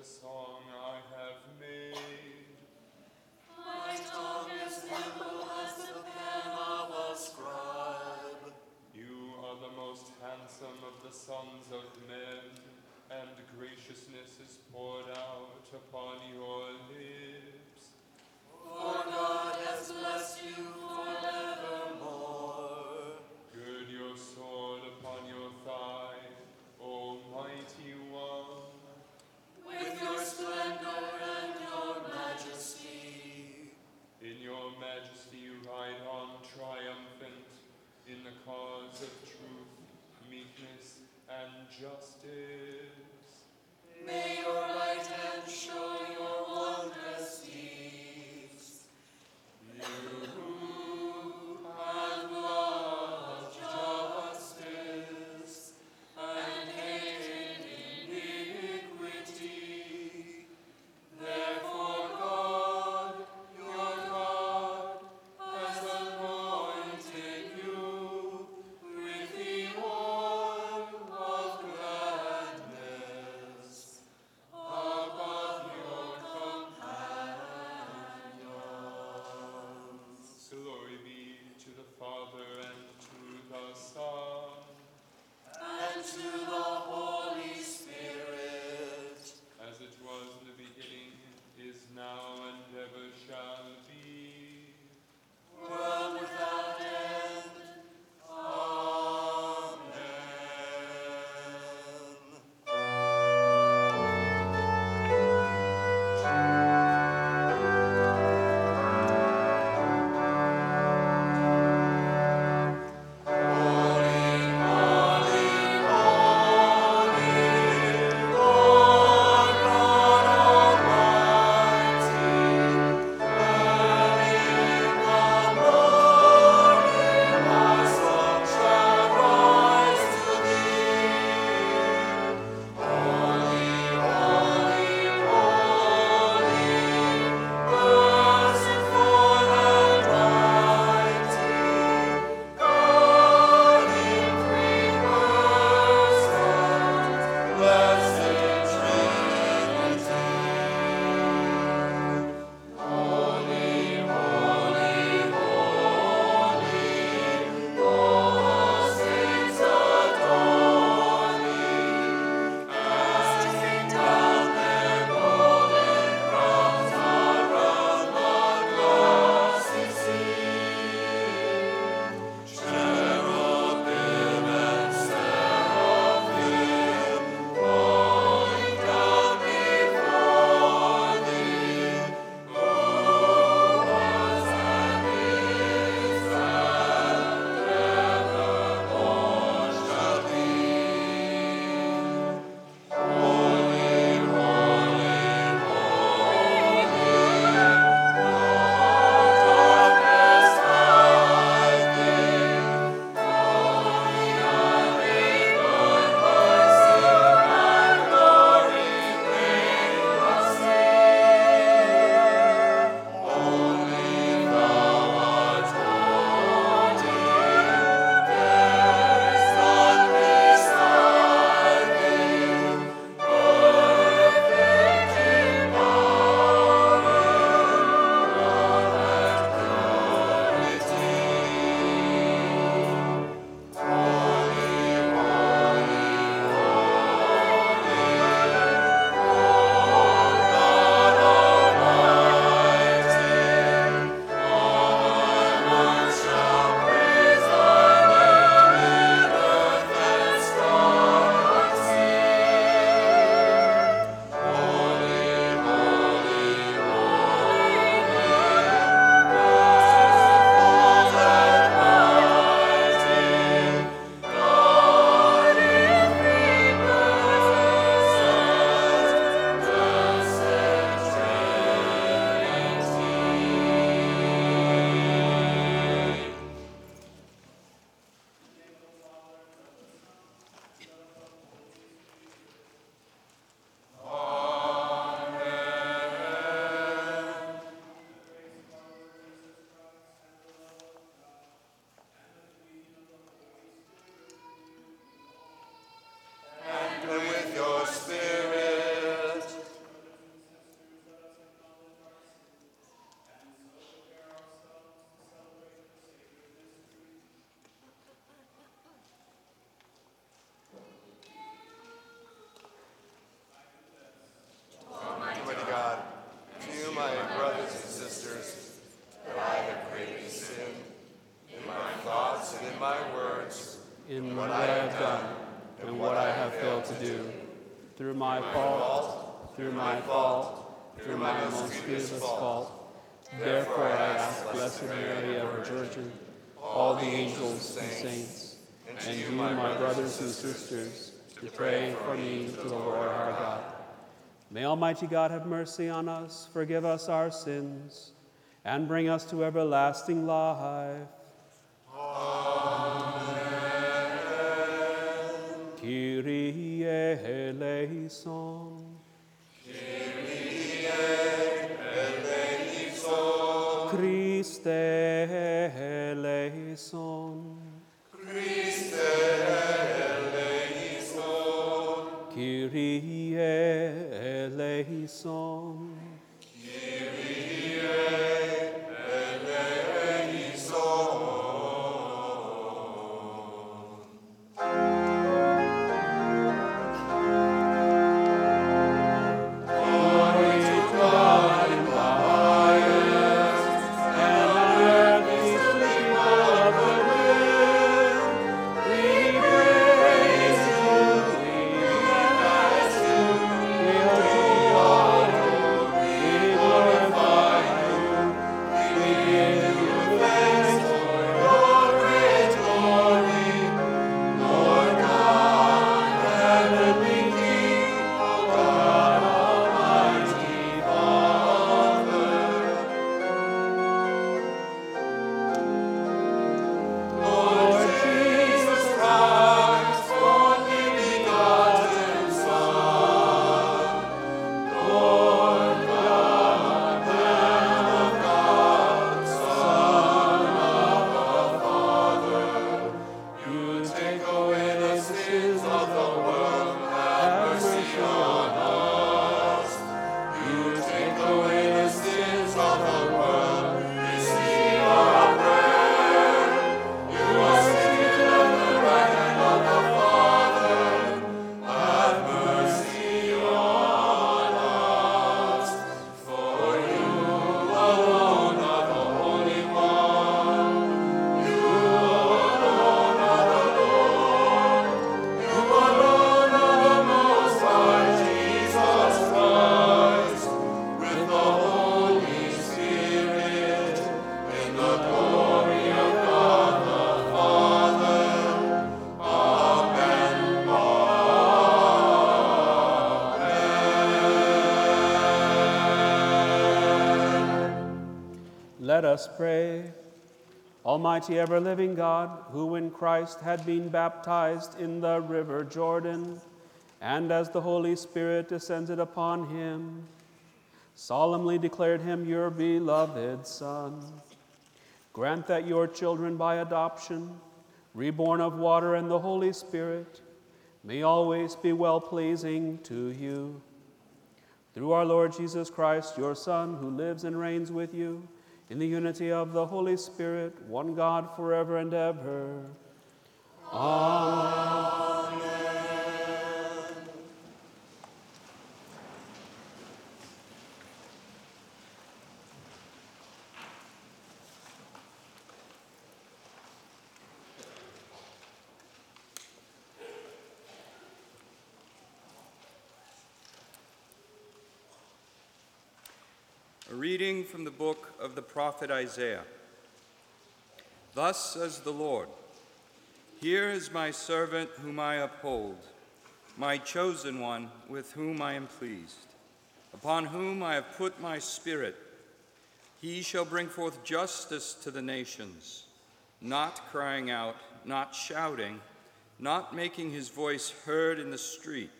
the song I have made. My tongue is nimble as the pen of a scribe. You are the most handsome of the sons of men, and graciousness is poured out upon your in the cause of truth, meekness, and justice. May your right hand show your Almighty God have mercy on us, forgive us our sins, and bring us to everlasting life. Amen. Kyrie eleison. Kyrie eleison. Christe eleison. Christe eleison. Kyrie eleison. Let us pray. Almighty ever living God, who in Christ had been baptized in the river Jordan, and as the Holy Spirit descended upon him, solemnly declared him your beloved Son. Grant that your children by adoption, reborn of water and the Holy Spirit, may always be well pleasing to you. Through our Lord Jesus Christ, your Son, who lives and reigns with you in the unity of the Holy Spirit, one God forever and ever. Amen. A reading from the book of the prophet Isaiah. Thus says the Lord Here is my servant whom I uphold, my chosen one with whom I am pleased, upon whom I have put my spirit. He shall bring forth justice to the nations, not crying out, not shouting, not making his voice heard in the street.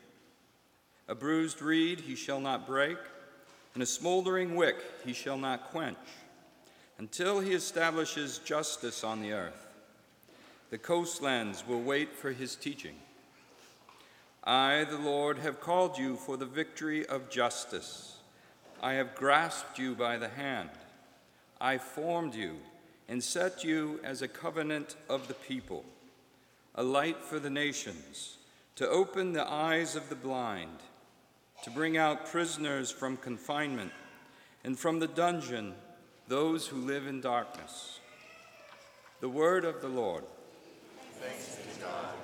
A bruised reed he shall not break and a smoldering wick he shall not quench, until he establishes justice on the earth. The coastlands will wait for his teaching. I, the Lord, have called you for the victory of justice. I have grasped you by the hand. I formed you and set you as a covenant of the people, a light for the nations, to open the eyes of the blind to bring out prisoners from confinement and from the dungeon those who live in darkness. The word of the Lord. Thanks be God.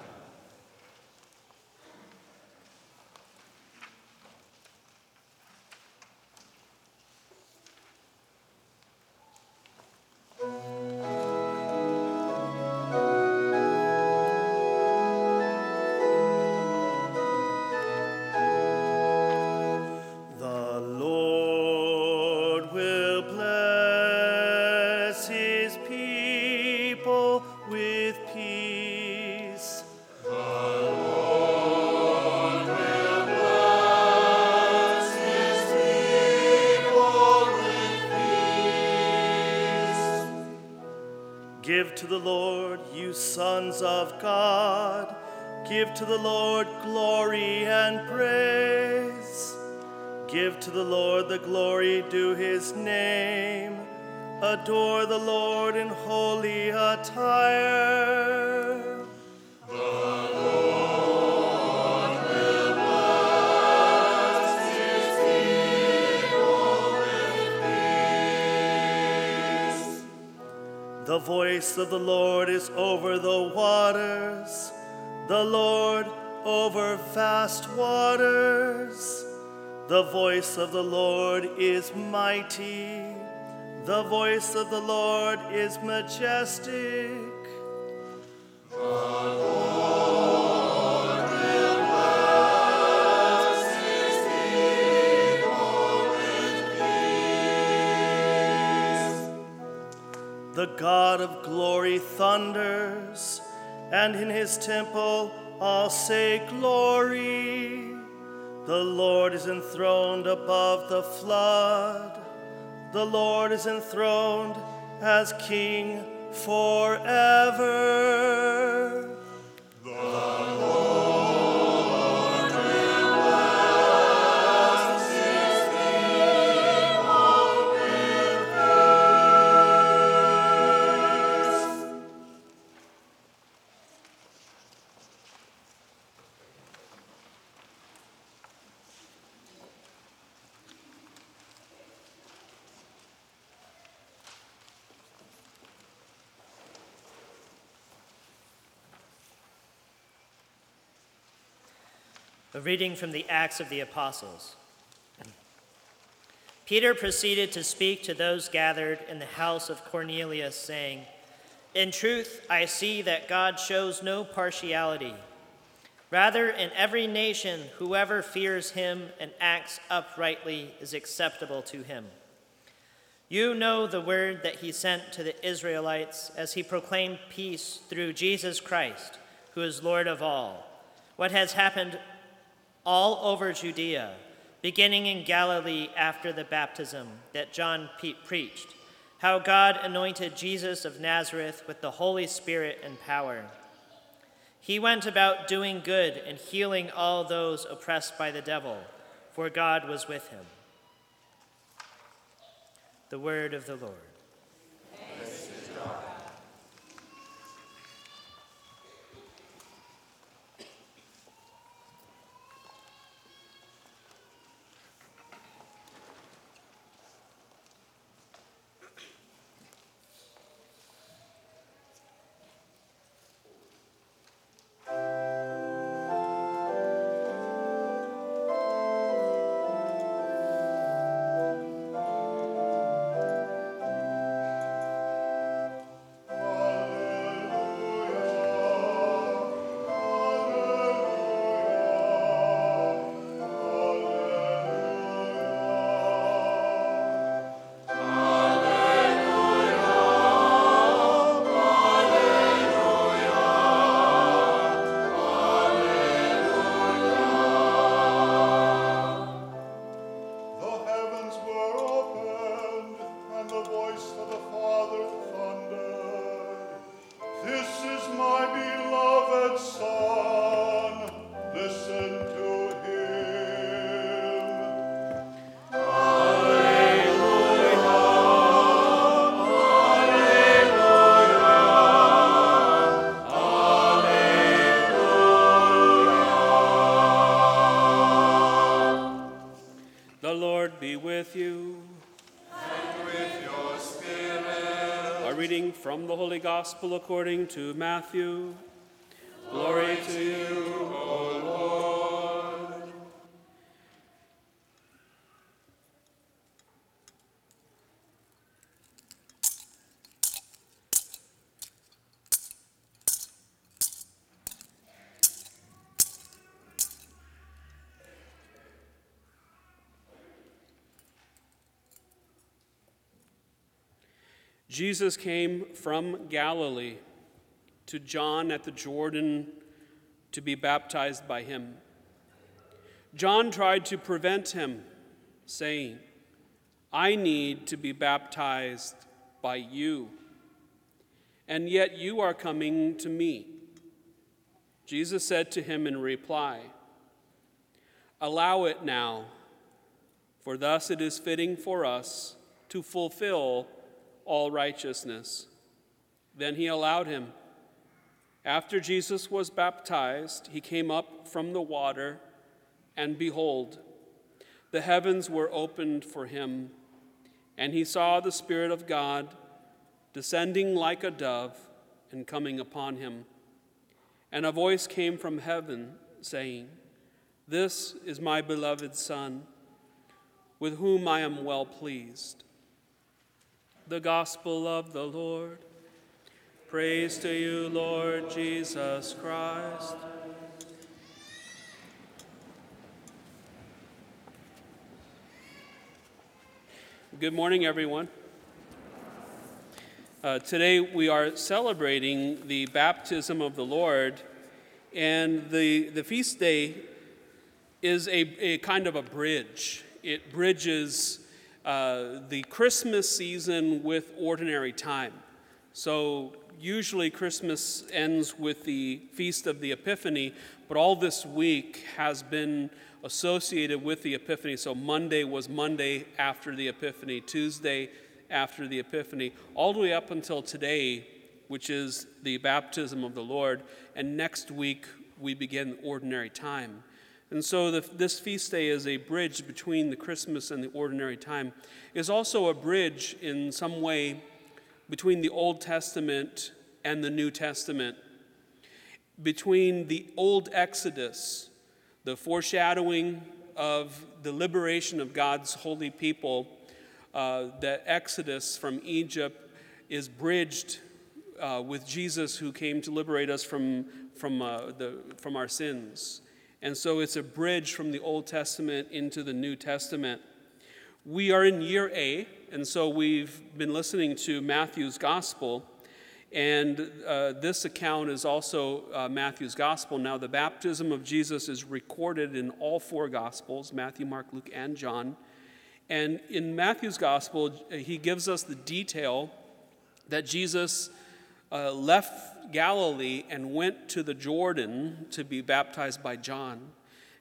To the Lord, you sons of God. Give to the Lord glory and praise. Give to the Lord the glory due his name. Adore the Lord in holy attire. The voice of the Lord is over the waters, the Lord over vast waters. The voice of the Lord is mighty, the voice of the Lord is majestic. The God of glory thunders, and in his temple all say glory. The Lord is enthroned above the flood. The Lord is enthroned as King forever. A reading from the Acts of the Apostles. Peter proceeded to speak to those gathered in the house of Cornelius, saying, In truth, I see that God shows no partiality. Rather, in every nation, whoever fears him and acts uprightly is acceptable to him. You know the word that he sent to the Israelites as he proclaimed peace through Jesus Christ, who is Lord of all. What has happened all over Judea, beginning in Galilee after the baptism that John preached, how God anointed Jesus of Nazareth with the Holy Spirit and power. He went about doing good and healing all those oppressed by the devil, for God was with him. The word of the Lord. Gospel according to Matthew. Jesus came from Galilee to John at the Jordan to be baptized by him. John tried to prevent him, saying, I need to be baptized by you, and yet you are coming to me. Jesus said to him in reply, Allow it now, for thus it is fitting for us to fulfill all righteousness. Then he allowed him. After Jesus was baptized, he came up from the water, and behold, the heavens were opened for him, and he saw the Spirit of God descending like a dove and coming upon him. And a voice came from heaven saying, This is my beloved Son, with whom I am well pleased. The Gospel of the Lord. Praise to you, Lord Jesus Christ. Good morning, everyone. Uh, today we are celebrating the baptism of the Lord, and the, the feast day is a, a kind of a bridge. It bridges uh, the Christmas season with ordinary time. So, usually Christmas ends with the Feast of the Epiphany, but all this week has been associated with the Epiphany. So Monday was Monday after the Epiphany, Tuesday after the Epiphany, all the way up until today, which is the baptism of the Lord. And next week, we begin ordinary time. And so the, this feast day is a bridge between the Christmas and the ordinary time. Is also a bridge in some way between the Old Testament and the New Testament. Between the Old Exodus, the foreshadowing of the liberation of God's holy people, uh, that Exodus from Egypt is bridged uh, with Jesus who came to liberate us from, from, uh, the, from our sins. And so it's a bridge from the Old Testament into the New Testament. We are in year A, and so we've been listening to Matthew's Gospel. And uh, this account is also uh, Matthew's gospel. Now, the baptism of Jesus is recorded in all four gospels Matthew, Mark, Luke, and John. And in Matthew's gospel, he gives us the detail that Jesus uh, left Galilee and went to the Jordan to be baptized by John.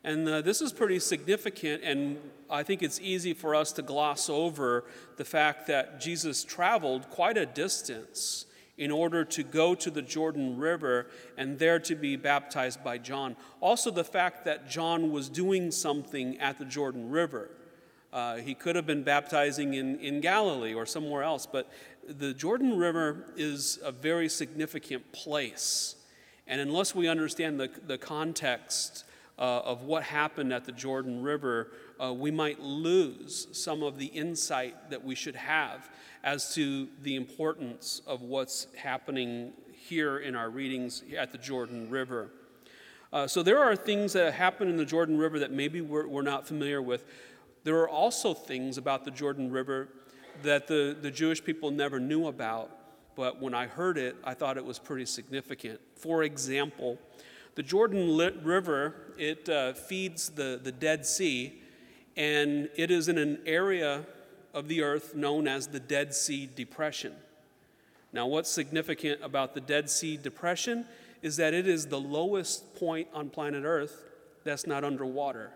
And uh, this is pretty significant, and I think it's easy for us to gloss over the fact that Jesus traveled quite a distance in order to go to the Jordan River and there to be baptized by John. Also, the fact that John was doing something at the Jordan River. Uh, he could have been baptizing in, in Galilee or somewhere else, but the Jordan River is a very significant place. And unless we understand the, the context uh, of what happened at the Jordan River, uh, we might lose some of the insight that we should have as to the importance of what's happening here in our readings at the Jordan River. Uh, so there are things that happen in the Jordan River that maybe we're, we're not familiar with. There are also things about the Jordan River that the, the Jewish people never knew about, but when I heard it, I thought it was pretty significant. For example, the Jordan River, it uh, feeds the, the Dead Sea, and it is in an area of the earth known as the Dead Sea Depression. Now, what's significant about the Dead Sea Depression is that it is the lowest point on planet Earth that's not underwater.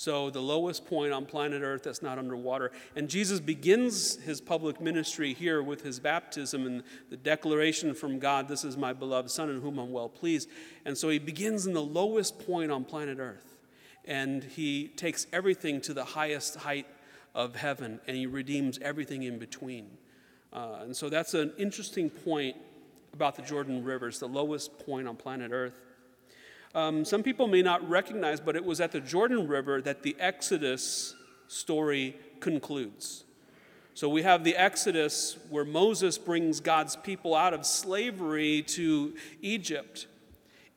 So, the lowest point on planet Earth that's not underwater. And Jesus begins his public ministry here with his baptism and the declaration from God, This is my beloved Son in whom I'm well pleased. And so he begins in the lowest point on planet Earth. And he takes everything to the highest height of heaven, and he redeems everything in between. Uh, and so that's an interesting point about the Jordan River. It's the lowest point on planet Earth. Um, some people may not recognize, but it was at the Jordan River that the Exodus story concludes. So we have the Exodus where Moses brings God's people out of slavery to Egypt.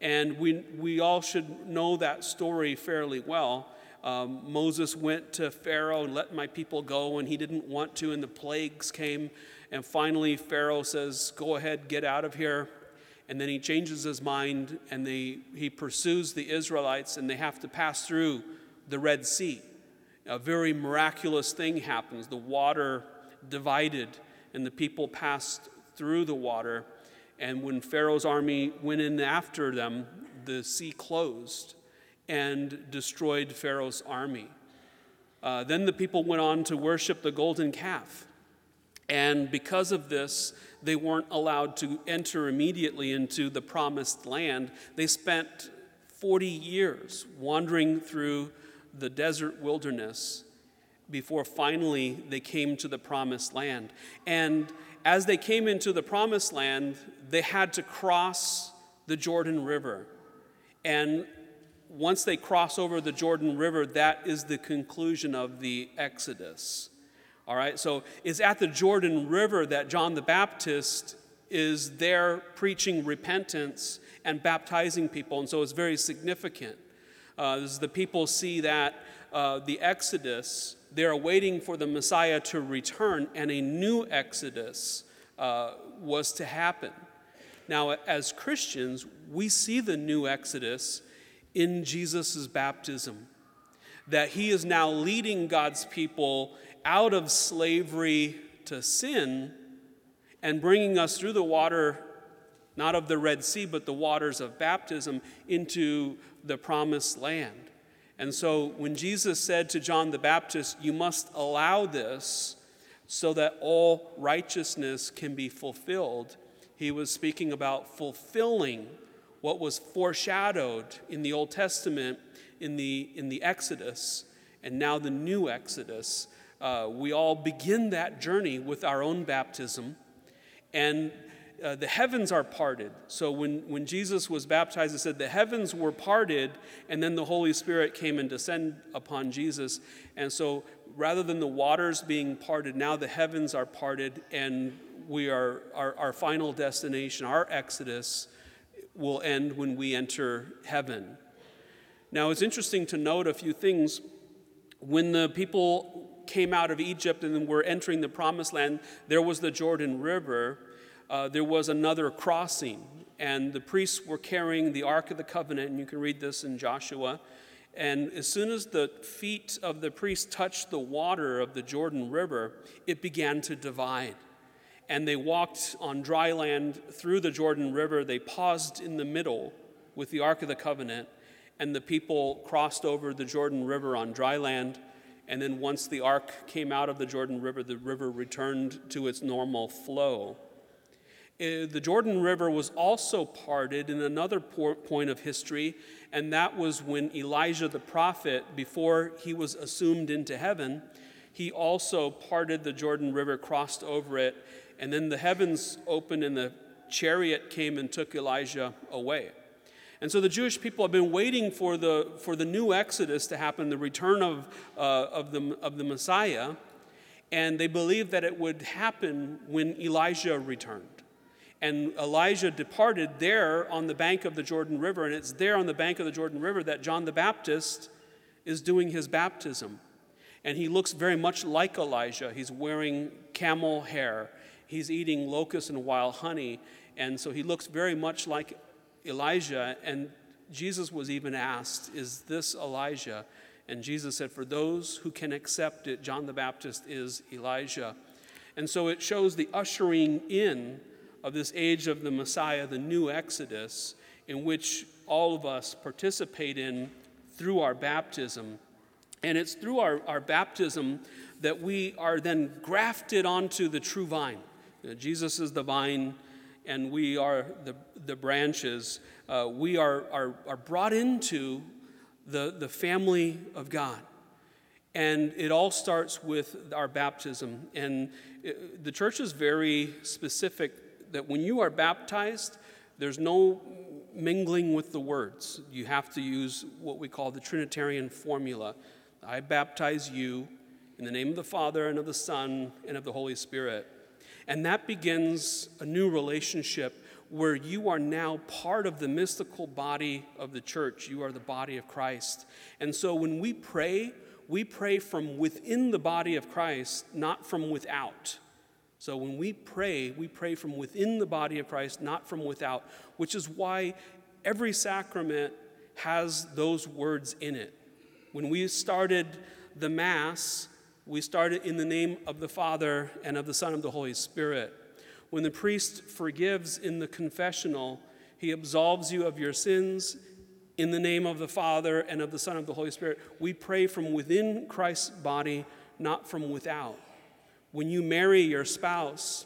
And we, we all should know that story fairly well. Um, Moses went to Pharaoh and let my people go, and he didn't want to, and the plagues came. And finally, Pharaoh says, Go ahead, get out of here. And then he changes his mind and they, he pursues the Israelites, and they have to pass through the Red Sea. A very miraculous thing happens. The water divided, and the people passed through the water. And when Pharaoh's army went in after them, the sea closed and destroyed Pharaoh's army. Uh, then the people went on to worship the golden calf. And because of this, they weren't allowed to enter immediately into the promised land. They spent 40 years wandering through the desert wilderness before finally they came to the promised land. And as they came into the promised land, they had to cross the Jordan River. And once they cross over the Jordan River, that is the conclusion of the Exodus. All right, so it's at the Jordan River that John the Baptist is there preaching repentance and baptizing people, and so it's very significant. Uh, as the people see that uh, the Exodus, they're waiting for the Messiah to return, and a new Exodus uh, was to happen. Now, as Christians, we see the new Exodus in Jesus' baptism, that he is now leading God's people out of slavery to sin and bringing us through the water, not of the Red Sea, but the waters of baptism, into the promised land. And so when Jesus said to John the Baptist, You must allow this so that all righteousness can be fulfilled, he was speaking about fulfilling what was foreshadowed in the Old Testament, in the, in the Exodus, and now the new Exodus. Uh, we all begin that journey with our own baptism, and uh, the heavens are parted. So when, when Jesus was baptized, it said the heavens were parted, and then the Holy Spirit came and descended upon Jesus. And so rather than the waters being parted, now the heavens are parted, and we are our, our final destination, our exodus, will end when we enter heaven. Now it's interesting to note a few things. When the people came out of Egypt and were entering the promised land, there was the Jordan River uh, there was another crossing, and the priests were carrying the Ark of the Covenant, and you can read this in Joshua. And as soon as the feet of the priests touched the water of the Jordan River, it began to divide. And they walked on dry land through the Jordan River. They paused in the middle with the Ark of the Covenant, and the people crossed over the Jordan River on dry land. And then once the ark came out of the Jordan River, the river returned to its normal flow. Uh, the Jordan River was also parted in another point of history, and that was when Elijah the prophet, before he was assumed into heaven, he also parted the Jordan River, crossed over it, and then the heavens opened and the chariot came and took Elijah away. And so the Jewish people have been waiting for the, for the new Exodus to happen, the return of, uh, of, the, of the Messiah, and they believed that it would happen when Elijah returned. And Elijah departed there on the bank of the Jordan River, and it's there on the bank of the Jordan River that John the Baptist is doing his baptism. And he looks very much like Elijah. He's wearing camel hair, he's eating locusts and wild honey, and so he looks very much like Elijah. And Jesus was even asked, Is this Elijah? And Jesus said, For those who can accept it, John the Baptist is Elijah. And so it shows the ushering in of this age of the Messiah, the new Exodus, in which all of us participate in through our baptism. And it's through our, our baptism that we are then grafted onto the true vine. You know, Jesus is the vine, and we are the, the branches. Uh, we are, are, are brought into the, the family of God. And it all starts with our baptism. And it, the church is very specific that when you are baptized, there's no mingling with the words. You have to use what we call the Trinitarian formula. I baptize you in the name of the Father and of the Son and of the Holy Spirit. And that begins a new relationship where you are now part of the mystical body of the church. You are the body of Christ. And so when we pray, we pray from within the body of Christ, not from without. So when we pray, we pray from within the body of Christ, not from without, which is why every sacrament has those words in it. When we started the Mass, we started in the name of the Father and of the Son of the Holy Spirit. When the priest forgives in the confessional, he absolves you of your sins in the name of the Father and of the Son of the Holy Spirit. We pray from within Christ's body, not from without. When you marry your spouse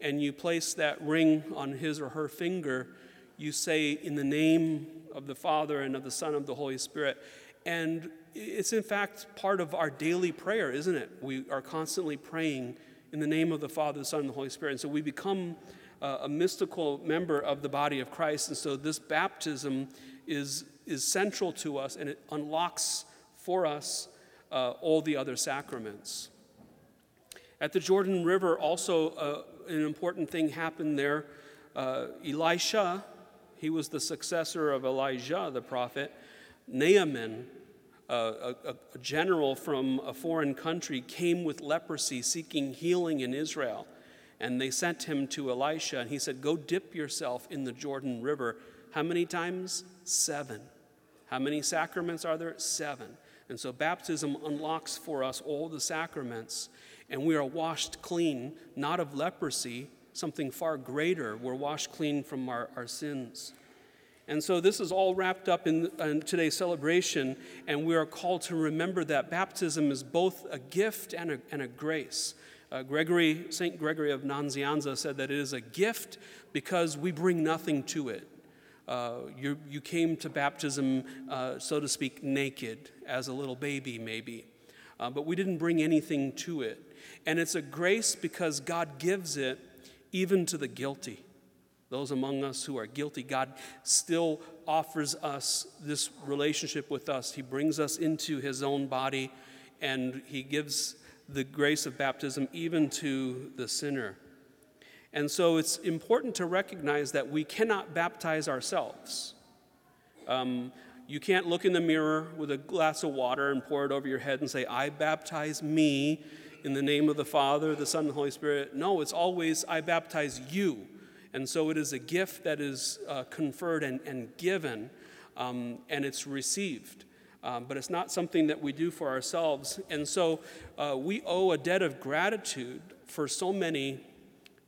and you place that ring on his or her finger, you say, In the name of the Father and of the Son of the Holy Spirit. And it's in fact part of our daily prayer, isn't it? We are constantly praying in the name of the Father, the Son, and the Holy Spirit. And so we become uh, a mystical member of the body of Christ. And so this baptism is, is central to us and it unlocks for us uh, all the other sacraments. At the Jordan River, also, uh, an important thing happened there. Uh, Elisha, he was the successor of Elijah, the prophet. Naaman, a, a general from a foreign country, came with leprosy seeking healing in Israel. And they sent him to Elisha, and he said, Go dip yourself in the Jordan River. How many times? Seven. How many sacraments are there? Seven. And so baptism unlocks for us all the sacraments, and we are washed clean, not of leprosy, something far greater. We're washed clean from our, our sins. And so this is all wrapped up in, in, today's celebration, and we are called to remember that baptism is both a gift and a, and a grace. Uh, Gregory, St. Gregory of Nazianzus said that it is a gift because we bring nothing to it. Uh, you, you came to baptism, uh, so to speak, naked, as a little baby, maybe. Uh, but we didn't bring anything to it. And it's a grace because God gives it even to the guilty those among us who are guilty, God still offers us this relationship with us. He brings us into His own body and He gives the grace of baptism even to the sinner. And so it's important to recognize that we cannot baptize ourselves. Um, you can't look in the mirror with a glass of water and pour it over your head and say, I baptize me in the name of the Father, the Son, and the Holy Spirit. No, it's always, I baptize you and so it is a gift that is uh, conferred and, and given, um, and it's received. Um, but it's not something that we do for ourselves. And so uh, we owe a debt of gratitude for so many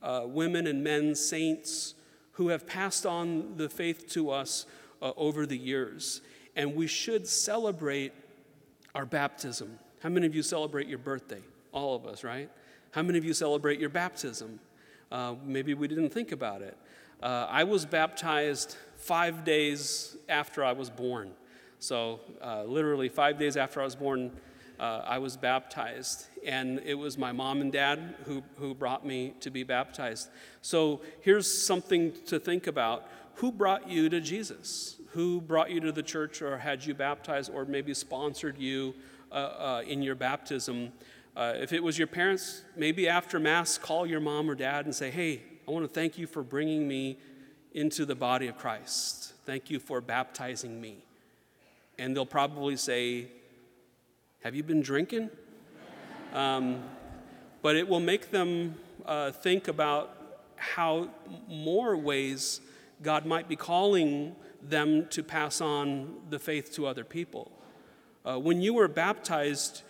uh, women and men, saints, who have passed on the faith to us uh, over the years. And we should celebrate our baptism. How many of you celebrate your birthday? All of us, right? How many of you celebrate your baptism? Uh, maybe we didn't think about it. Uh, I was baptized five days after I was born. So, uh, literally, five days after I was born, uh, I was baptized. And it was my mom and dad who, who brought me to be baptized. So, here's something to think about who brought you to Jesus? Who brought you to the church or had you baptized or maybe sponsored you uh, in your baptism? Uh, if it was your parents, maybe after Mass, call your mom or dad and say, Hey, I want to thank you for bringing me into the body of Christ. Thank you for baptizing me. And they'll probably say, Have you been drinking? Um, but it will make them uh, think about how more ways God might be calling them to pass on the faith to other people. Uh, when you were baptized,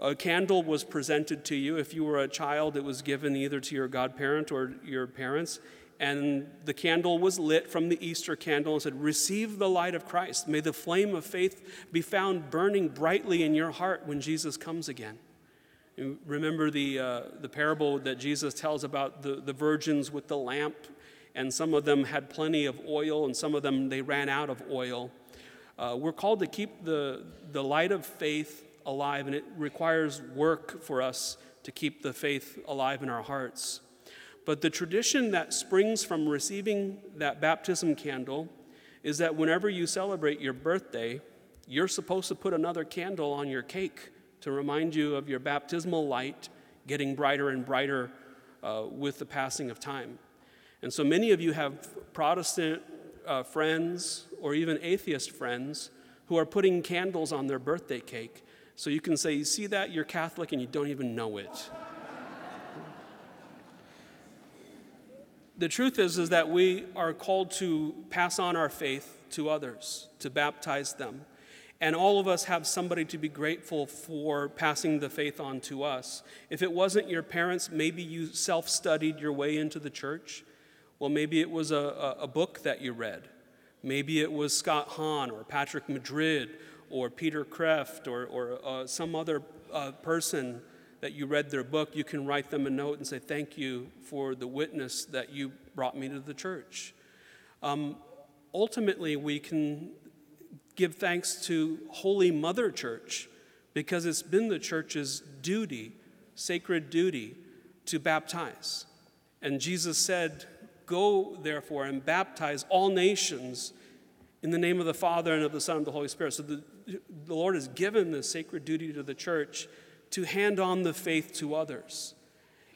a candle was presented to you. If you were a child, it was given either to your godparent or your parents. And the candle was lit from the Easter candle and said, Receive the light of Christ. May the flame of faith be found burning brightly in your heart when Jesus comes again. Remember the, uh, the parable that Jesus tells about the, the virgins with the lamp, and some of them had plenty of oil, and some of them they ran out of oil. Uh, we're called to keep the, the light of faith alive, and it requires work for us to keep the faith alive in our hearts. But the tradition that springs from receiving that baptism candle is that whenever you celebrate your birthday, you're supposed to put another candle on your cake to remind you of your baptismal light getting brighter and brighter uh, with the passing of time. And so many of you have Protestant uh, friends or even atheist friends who are putting candles on their birthday cake. So you can say, You see that? You're Catholic and you don't even know it. the truth is, is that we are called to pass on our faith to others, to baptize them. And all of us have somebody to be grateful for passing the faith on to us. If it wasn't your parents, maybe you self studied your way into the church. Well, maybe it was a, a, a book that you read. Maybe it was Scott Hahn or Patrick Madrid or Peter Kreeft or, or uh, some other uh, person that you read their book. You can write them a note and say, Thank you for the witness that you brought me to the church. Um, ultimately, we can give thanks to Holy Mother Church because it's been the church's duty, sacred duty, to baptize. And Jesus said, Go therefore and baptize all nations in the name of the Father and of the Son and of the Holy Spirit. So the, the Lord has given the sacred duty to the church to hand on the faith to others.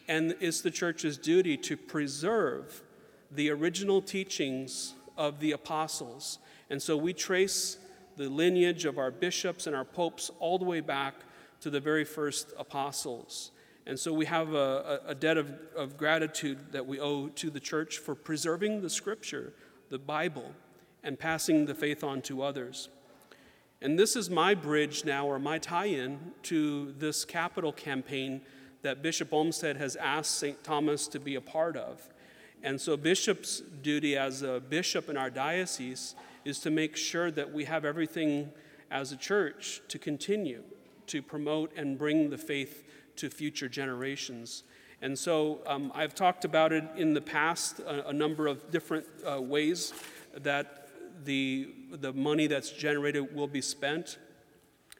And it's the church's duty to preserve the original teachings of the apostles. And so we trace the lineage of our bishops and our popes all the way back to the very first apostles. And so we have a, a debt of, of gratitude that we owe to the church for preserving the scripture, the Bible, and passing the faith on to others. And this is my bridge now, or my tie in to this capital campaign that Bishop Olmsted has asked St. Thomas to be a part of. And so, Bishop's duty as a bishop in our diocese is to make sure that we have everything as a church to continue to promote and bring the faith to future generations. And so um, I've talked about it in the past, a, a number of different uh, ways that the, the money that's generated will be spent.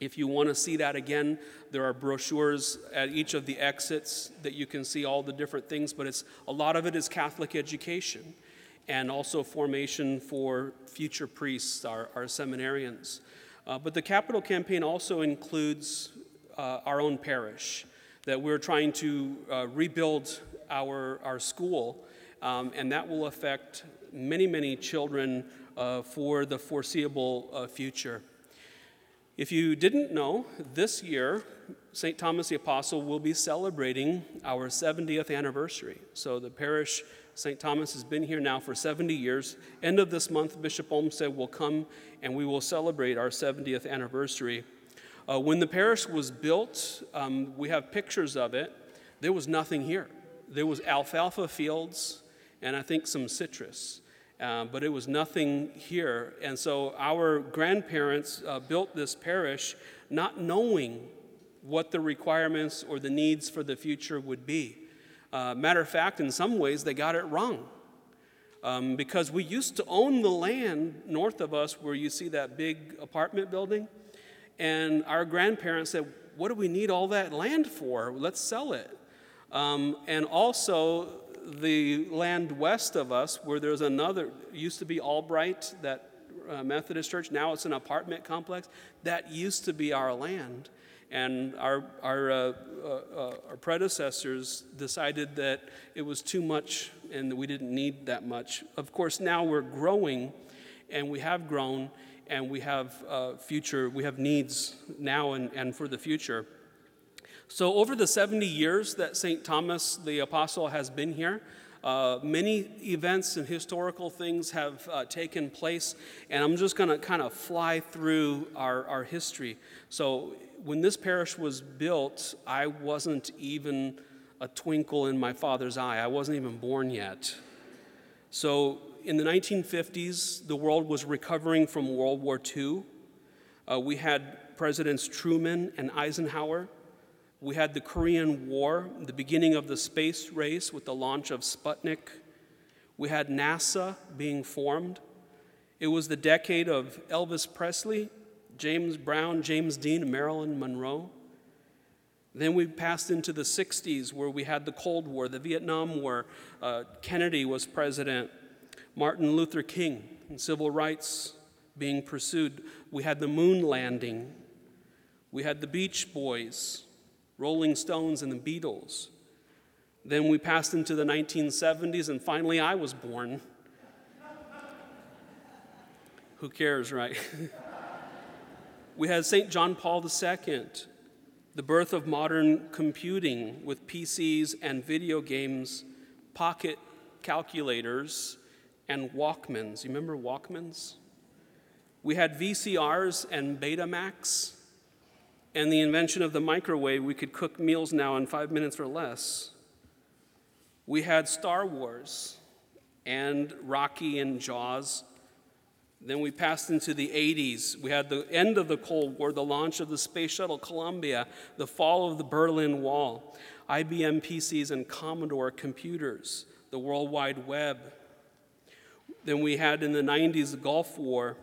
If you want to see that again, there are brochures at each of the exits that you can see all the different things, but it's a lot of it is Catholic education and also formation for future priests, our, our seminarians. Uh, but the capital campaign also includes uh, our own parish, that we're trying to uh, rebuild our, our school, um, and that will affect many, many children uh, for the foreseeable uh, future. If you didn't know, this year, St. Thomas the Apostle will be celebrating our 70th anniversary. So the parish St. Thomas has been here now for 70 years. End of this month, Bishop Olmsted will come and we will celebrate our 70th anniversary. Uh, when the parish was built, um, we have pictures of it. There was nothing here. There was alfalfa fields and I think some citrus, uh, but it was nothing here. And so our grandparents uh, built this parish not knowing what the requirements or the needs for the future would be. Uh, matter of fact, in some ways, they got it wrong. Um, because we used to own the land north of us where you see that big apartment building. And our grandparents said, What do we need all that land for? Let's sell it. Um, and also, the land west of us, where there's another, used to be Albright, that uh, Methodist church, now it's an apartment complex, that used to be our land. And our, our, uh, uh, uh, our predecessors decided that it was too much and we didn't need that much. Of course, now we're growing and we have grown and we have uh, future, we have needs now and, and for the future. So, over the 70 years that St. Thomas the Apostle has been here, uh, many events and historical things have uh, taken place, and I'm just going to kind of fly through our, our history. So, when this parish was built, I wasn't even a twinkle in my father's eye. I wasn't even born yet. So, in the 1950s, the world was recovering from World War II. Uh, we had Presidents Truman and Eisenhower. We had the Korean War, the beginning of the space race with the launch of Sputnik. We had NASA being formed. It was the decade of Elvis Presley James Brown, James Dean, Marilyn Monroe. Then we passed into the 60s where we had the Cold War, the Vietnam War. Uh, Kennedy was president, Martin Luther King, and civil rights being pursued. We had the moon landing. We had the Beach Boys, Rolling Stones, and the Beatles. Then we passed into the 1970s, and finally I was born. Who cares, right? We had St. John Paul II, the birth of modern computing with PCs and video games, pocket calculators, and Walkmans. You remember Walkmans? We had VCRs and Betamax, and the invention of the microwave. We could cook meals now in five minutes or less. We had Star Wars and Rocky and Jaws. Then we passed into the 80s. We had the end of the Cold War, the launch of the Space Shuttle Columbia, the fall of the Berlin Wall, IBM PCs and Commodore computers, the World Wide Web. Then we had in the 90s the Gulf War,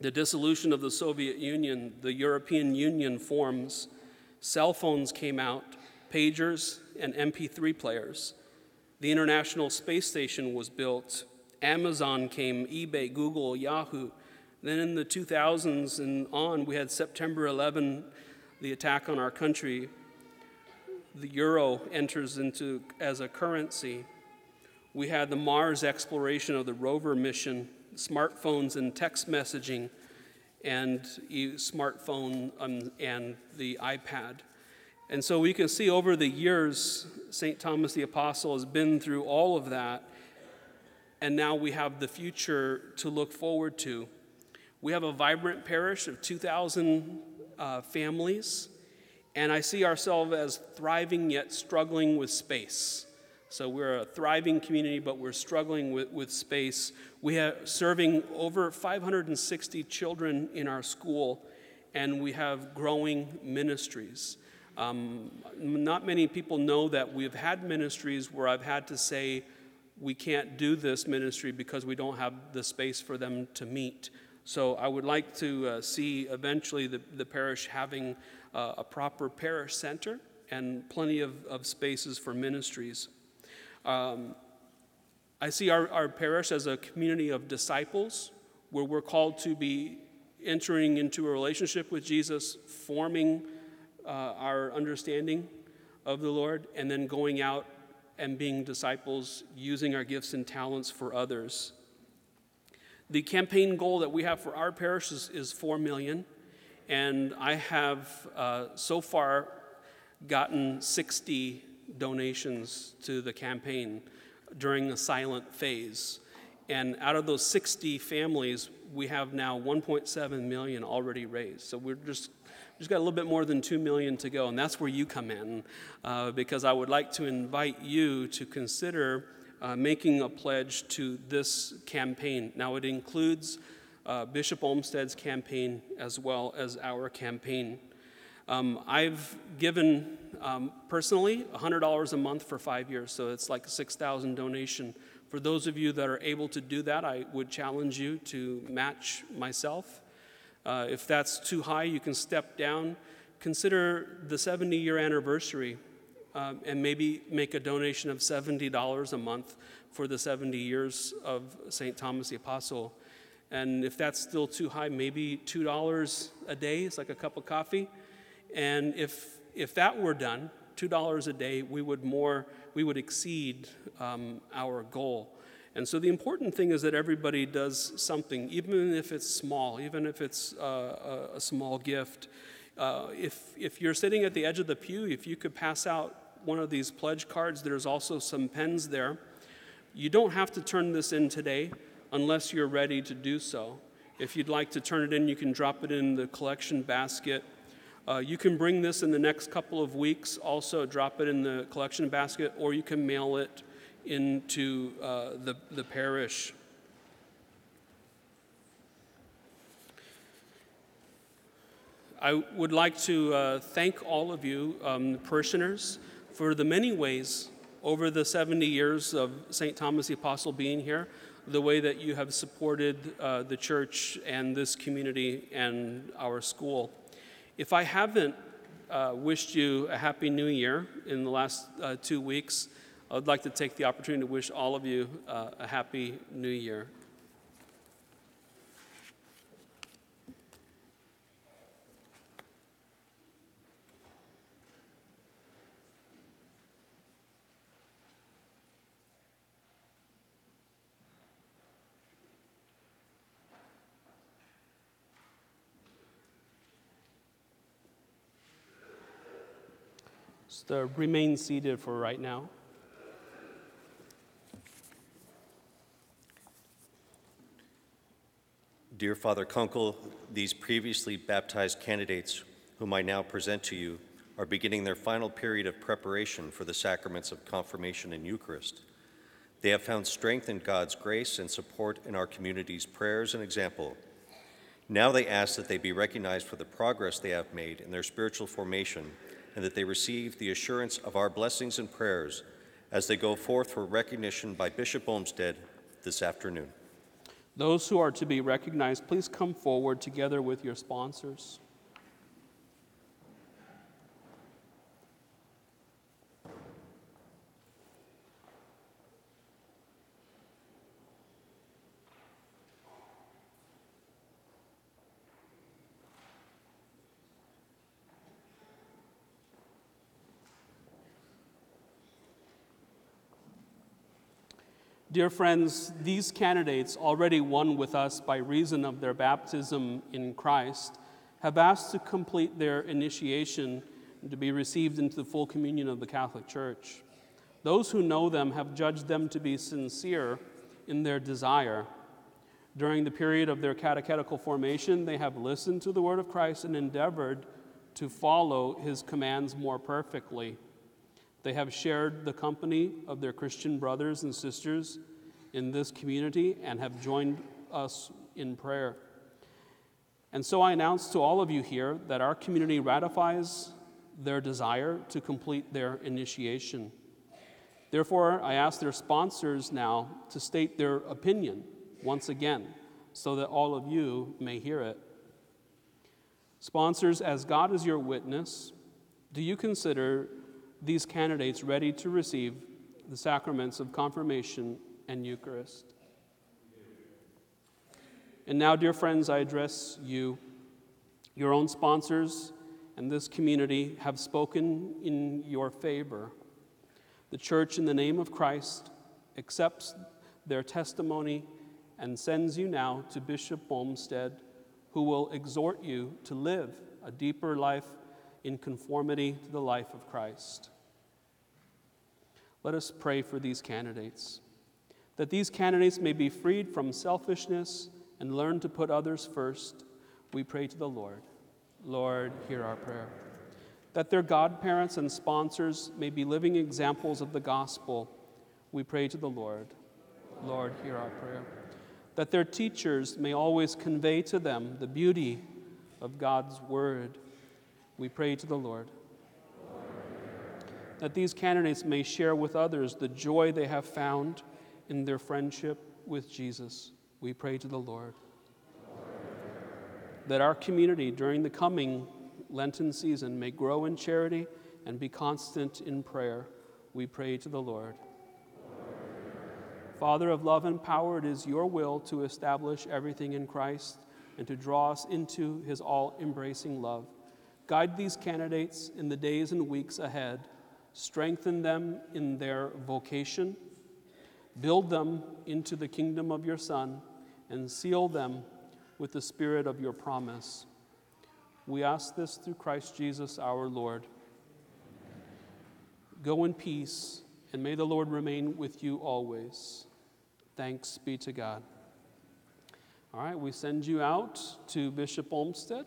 the dissolution of the Soviet Union, the European Union forms, cell phones came out, pagers, and MP3 players. The International Space Station was built. Amazon came, eBay, Google, Yahoo. Then in the 2000s and on, we had September 11, the attack on our country. The euro enters into as a currency. We had the Mars exploration of the rover mission, smartphones and text messaging, and smartphone um, and the iPad. And so we can see over the years, St. Thomas the Apostle has been through all of that, and now we have the future to look forward to. We have a vibrant parish of 2,000 uh, families, and I see ourselves as thriving yet struggling with space. So we're a thriving community, but we're struggling with, with space. We have serving over 560 children in our school, and we have growing ministries. Um, not many people know that we've had ministries where I've had to say, we can't do this ministry because we don't have the space for them to meet. So I would like to uh, see eventually the, the parish having uh, a proper parish center and plenty of, of spaces for ministries. Um, I see our, our parish as a community of disciples where we're called to be entering into a relationship with Jesus, forming uh, our understanding of the Lord, and then going out and being disciples, using our gifts and talents for others. The campaign goal that we have for our parish is, is 4 million, and I have uh, so far gotten 60 donations to the campaign during the silent phase. And out of those 60 families, we have now 1.7 million already raised. So we're just just got a little bit more than 2 million to go, and that's where you come in, uh, because I would like to invite you to consider uh, making a pledge to this campaign. Now, it includes uh, Bishop Olmsted's campaign as well as our campaign. Um, I've given um, personally $100 a month for five years, so it's like a 6,000 donation. For those of you that are able to do that, I would challenge you to match myself. Uh, if that's too high, you can step down. Consider the 70 year anniversary um, and maybe make a donation of $70 a month for the 70 years of St. Thomas the Apostle. And if that's still too high, maybe $2 a day is like a cup of coffee. And if, if that were done, $2 a day, we would more, we would exceed um, our goal. And so the important thing is that everybody does something, even if it's small, even if it's uh, a, small gift. Uh, if, if you're sitting at the edge of the pew, if you could pass out one of these pledge cards, there's also some pens there. You don't have to turn this in today unless you're ready to do so. If you'd like to turn it in, you can drop it in the collection basket. Uh, you can bring this in the next couple of weeks, also drop it in the collection basket, or you can mail it into uh, the, the parish. I would like to uh, thank all of you, um, parishioners, for the many ways over the 70 years of St. Thomas the Apostle being here, the way that you have supported uh, the church and this community and our school. If I haven't uh, wished you a Happy New Year in the last uh, two weeks, I'd like to take the opportunity to wish all of you uh, a happy new year. Just uh, remain seated for right now. Dear Father Kunkel, these previously baptized candidates, whom I now present to you, are beginning their final period of preparation for the sacraments of confirmation and Eucharist. They have found strength in God's grace and support in our community's prayers and example. Now they ask that they be recognized for the progress they have made in their spiritual formation and that they receive the assurance of our blessings and prayers as they go forth for recognition by Bishop Olmsted this afternoon. Those who are to be recognized, please come forward together with your sponsors. Dear friends, these candidates, already won with us by reason of their baptism in Christ, have asked to complete their initiation and to be received into the full communion of the Catholic Church. Those who know them have judged them to be sincere in their desire. During the period of their catechetical formation, they have listened to the word of Christ and endeavored to follow his commands more perfectly. They have shared the company of their Christian brothers and sisters in this community and have joined us in prayer. And so I announce to all of you here that our community ratifies their desire to complete their initiation. Therefore, I ask their sponsors now to state their opinion once again so that all of you may hear it. Sponsors, as God is your witness, do you consider these candidates ready to receive the sacraments of confirmation and Eucharist. And now, dear friends, I address you. Your own sponsors and this community have spoken in your favor. The church, in the name of Christ, accepts their testimony and sends you now to Bishop Olmsted, who will exhort you to live a deeper life in conformity to the life of Christ. Let us pray for these candidates, that these candidates may be freed from selfishness and learn to put others first. We pray to the Lord. Lord, hear our prayer. That their godparents and sponsors may be living examples of the gospel. We pray to the Lord. Lord, hear our prayer. That their teachers may always convey to them the beauty of God's word we pray to the Lord. That these candidates may share with others the joy they have found in their friendship with Jesus. We pray to the Lord. That our community during the coming Lenten season may grow in charity and be constant in prayer. We pray to the Lord. Father of love and power, it is your will to establish everything in Christ and to draw us into his all embracing love. Guide these candidates in the days and weeks ahead. Strengthen them in their vocation. Build them into the kingdom of your Son and seal them with the spirit of your promise. We ask this through Christ Jesus our Lord. Go in peace, and may the Lord remain with you always. Thanks be to God. All right, we send you out to Bishop Olmsted.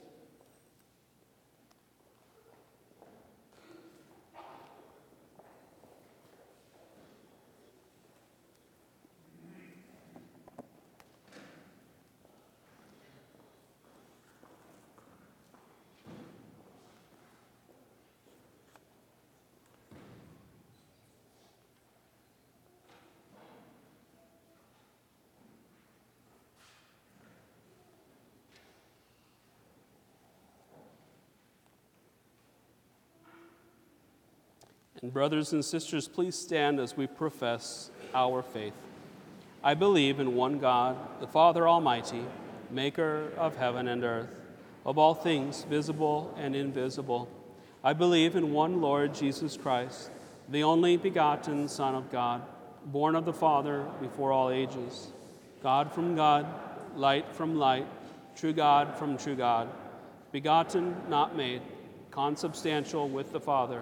Brothers and sisters, please stand as we profess our faith. I believe in one God, the Father Almighty, maker of heaven and earth, of all things visible and invisible. I believe in one Lord Jesus Christ, the only begotten Son of God, born of the Father before all ages, God from God, light from light, true God from true God, begotten, not made, consubstantial with the Father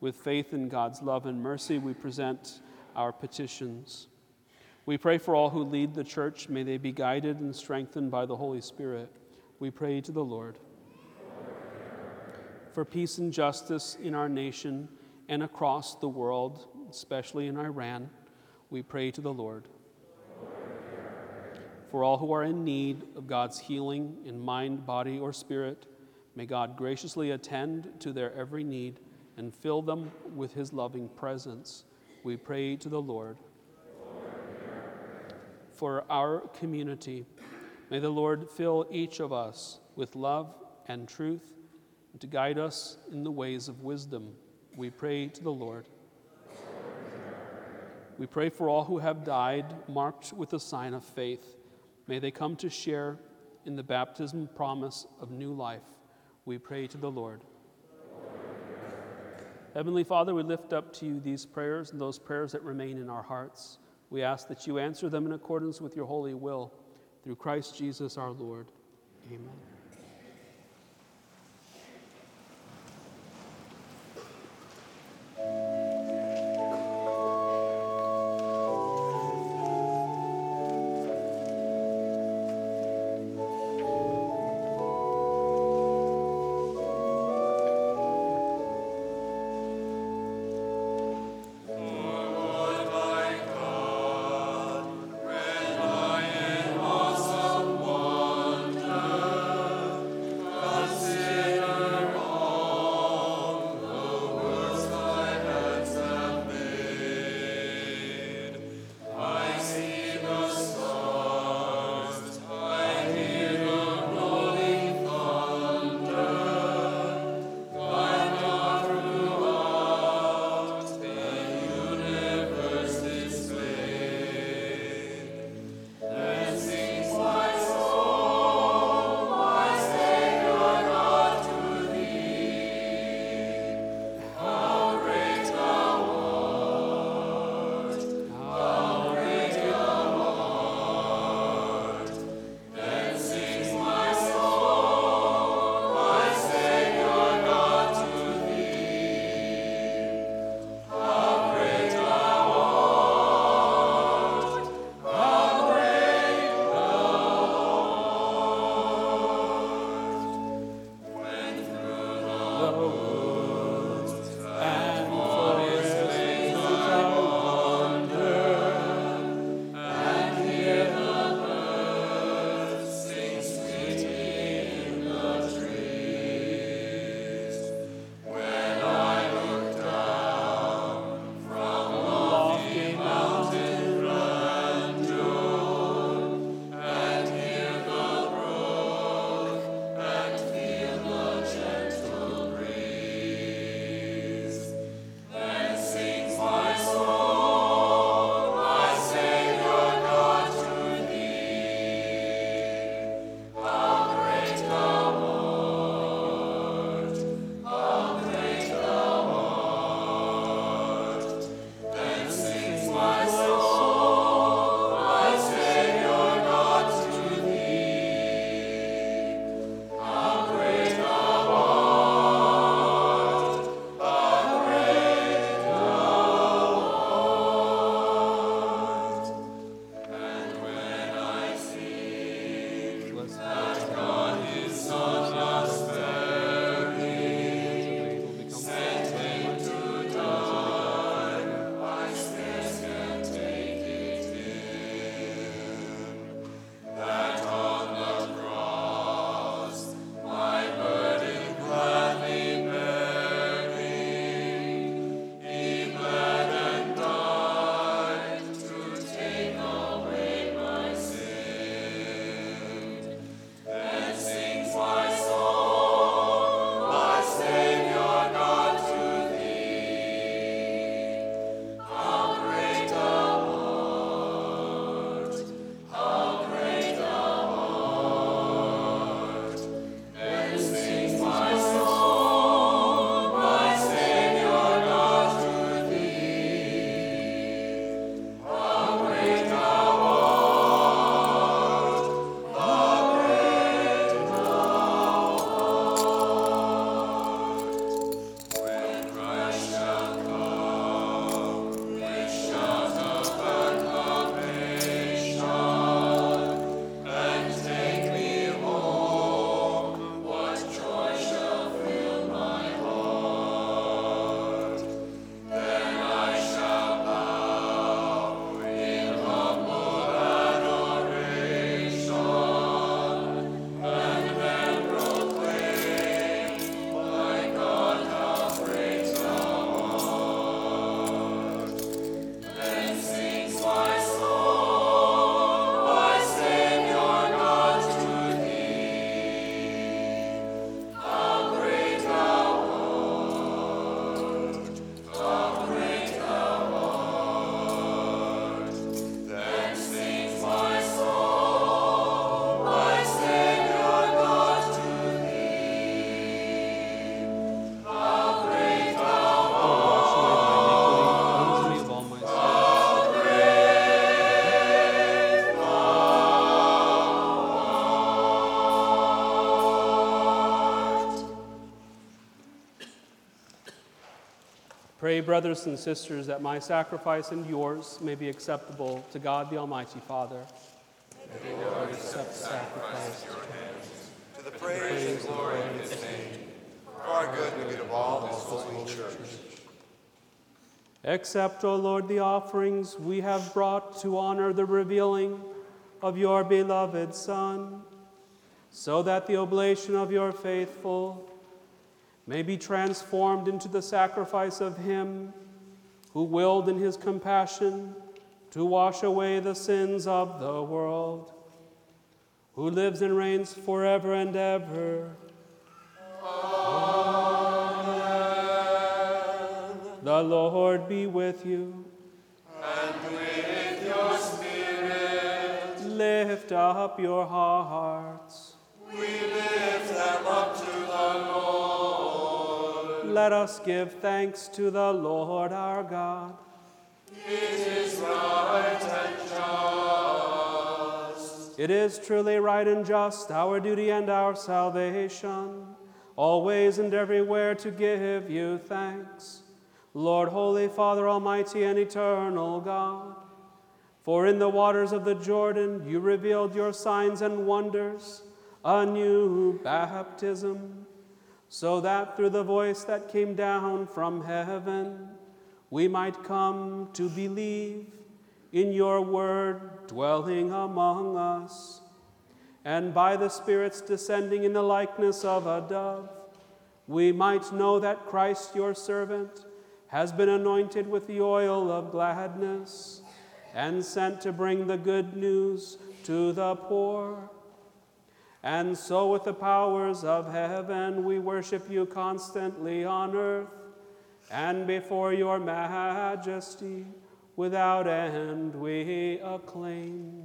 With faith in God's love and mercy, we present our petitions. We pray for all who lead the church. May they be guided and strengthened by the Holy Spirit. We pray to the Lord. For peace and justice in our nation and across the world, especially in Iran, we pray to the Lord. For all who are in need of God's healing in mind, body, or spirit, may God graciously attend to their every need and fill them with his loving presence. We pray to the Lord. For our community, may the Lord fill each of us with love and truth and to guide us in the ways of wisdom. We pray to the Lord. We pray for all who have died, marked with the sign of faith. May they come to share in the baptism promise of new life. We pray to the Lord. Heavenly Father, we lift up to you these prayers and those prayers that remain in our hearts. We ask that you answer them in accordance with your holy will. Through Christ Jesus our Lord. Amen. Brothers and sisters, that my sacrifice and yours may be acceptable to God the Almighty Father. May the Lord accept sacrifice at your hands, To the praise and glory of his name, for our good and the good of all his holy church. Accept, O Lord, the offerings we have brought to honor the revealing of your beloved Son, so that the oblation of your faithful may be transformed into the sacrifice of Him who willed in His compassion to wash away the sins of the world, who lives and reigns forever and ever. The Lord be with you. And with your spirit. Lift up your hearts. We lift them up to the Lord. Let us give thanks to the Lord our God. It is right and just. It is truly right and just, our duty and our salvation, always and everywhere to give you thanks. Lord, Holy Father, Almighty and Eternal God, for in the waters of the Jordan you revealed your signs and wonders, a new baptism, so that through the voice that came down from heaven, we might come to believe in your word dwelling among us, and by the Spirit's descending in the likeness of a dove, we might know that Christ, your servant, has been anointed with the oil of gladness and sent to bring the good news to the poor. And so, with the powers of heaven, we worship you constantly on earth and before your majesty without end we acclaim.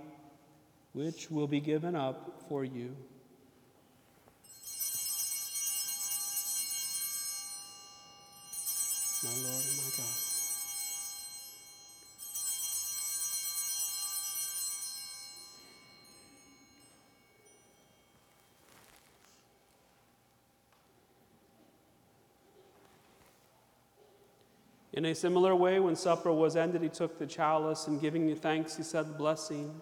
which will be given up for you. My Lord and my God. In a similar way, when supper was ended, he took the chalice and giving you thanks, he said the blessing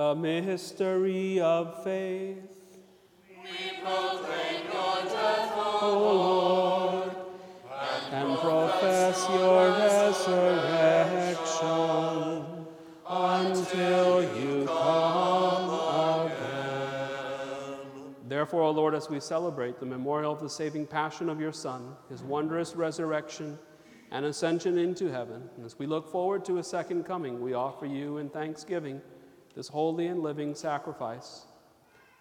The mystery of faith. We proclaim your death, O Lord, and profess your resurrection until you come again. Therefore, O Lord, as we celebrate the memorial of the saving passion of your Son, his wondrous resurrection and ascension into heaven, and as we look forward to a second coming, we offer you in thanksgiving this holy and living sacrifice.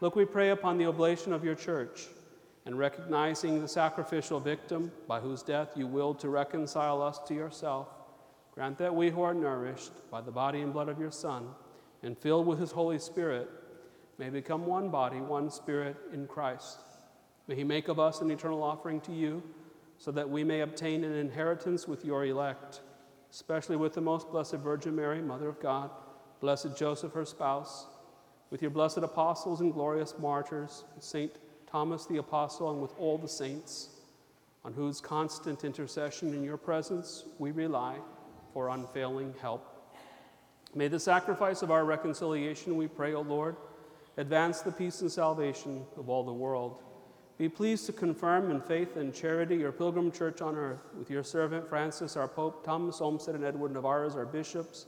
Look, we pray upon the oblation of your church, and recognizing the sacrificial victim by whose death you willed to reconcile us to yourself, grant that we who are nourished by the body and blood of your Son and filled with his Holy Spirit may become one body, one spirit in Christ. May he make of us an eternal offering to you, so that we may obtain an inheritance with your elect, especially with the most blessed Virgin Mary, Mother of God, blessed Joseph, her spouse with your blessed apostles and glorious martyrs, St. Thomas the Apostle, and with all the saints, on whose constant intercession in your presence we rely for unfailing help. May the sacrifice of our reconciliation, we pray, O Lord, advance the peace and salvation of all the world. Be pleased to confirm in faith and charity your pilgrim church on earth, with your servant Francis, our Pope, Thomas Olmsted, and Edward Nevares, our bishops,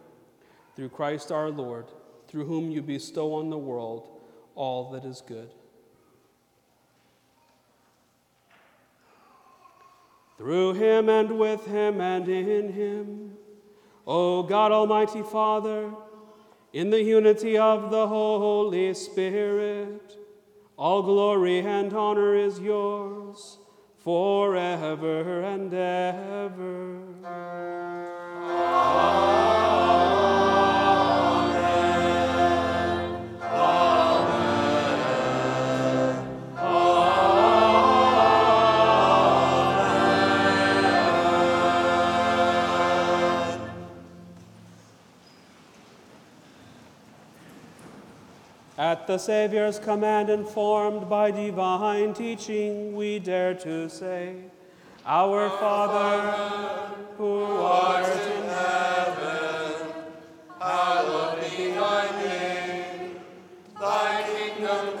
Through Christ our Lord through whom you bestow on the world all that is good. Through him and with him and in him, O God Almighty Father, in the unity of the Holy Spirit, all glory and honor is yours forever and ever. At the Savior's command, informed by divine teaching, we dare to say, Our Father, who art in heaven, hallowed be thy name. Thy kingdom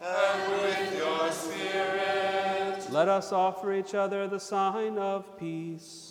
And with your spirit. Let us offer each other the sign of peace.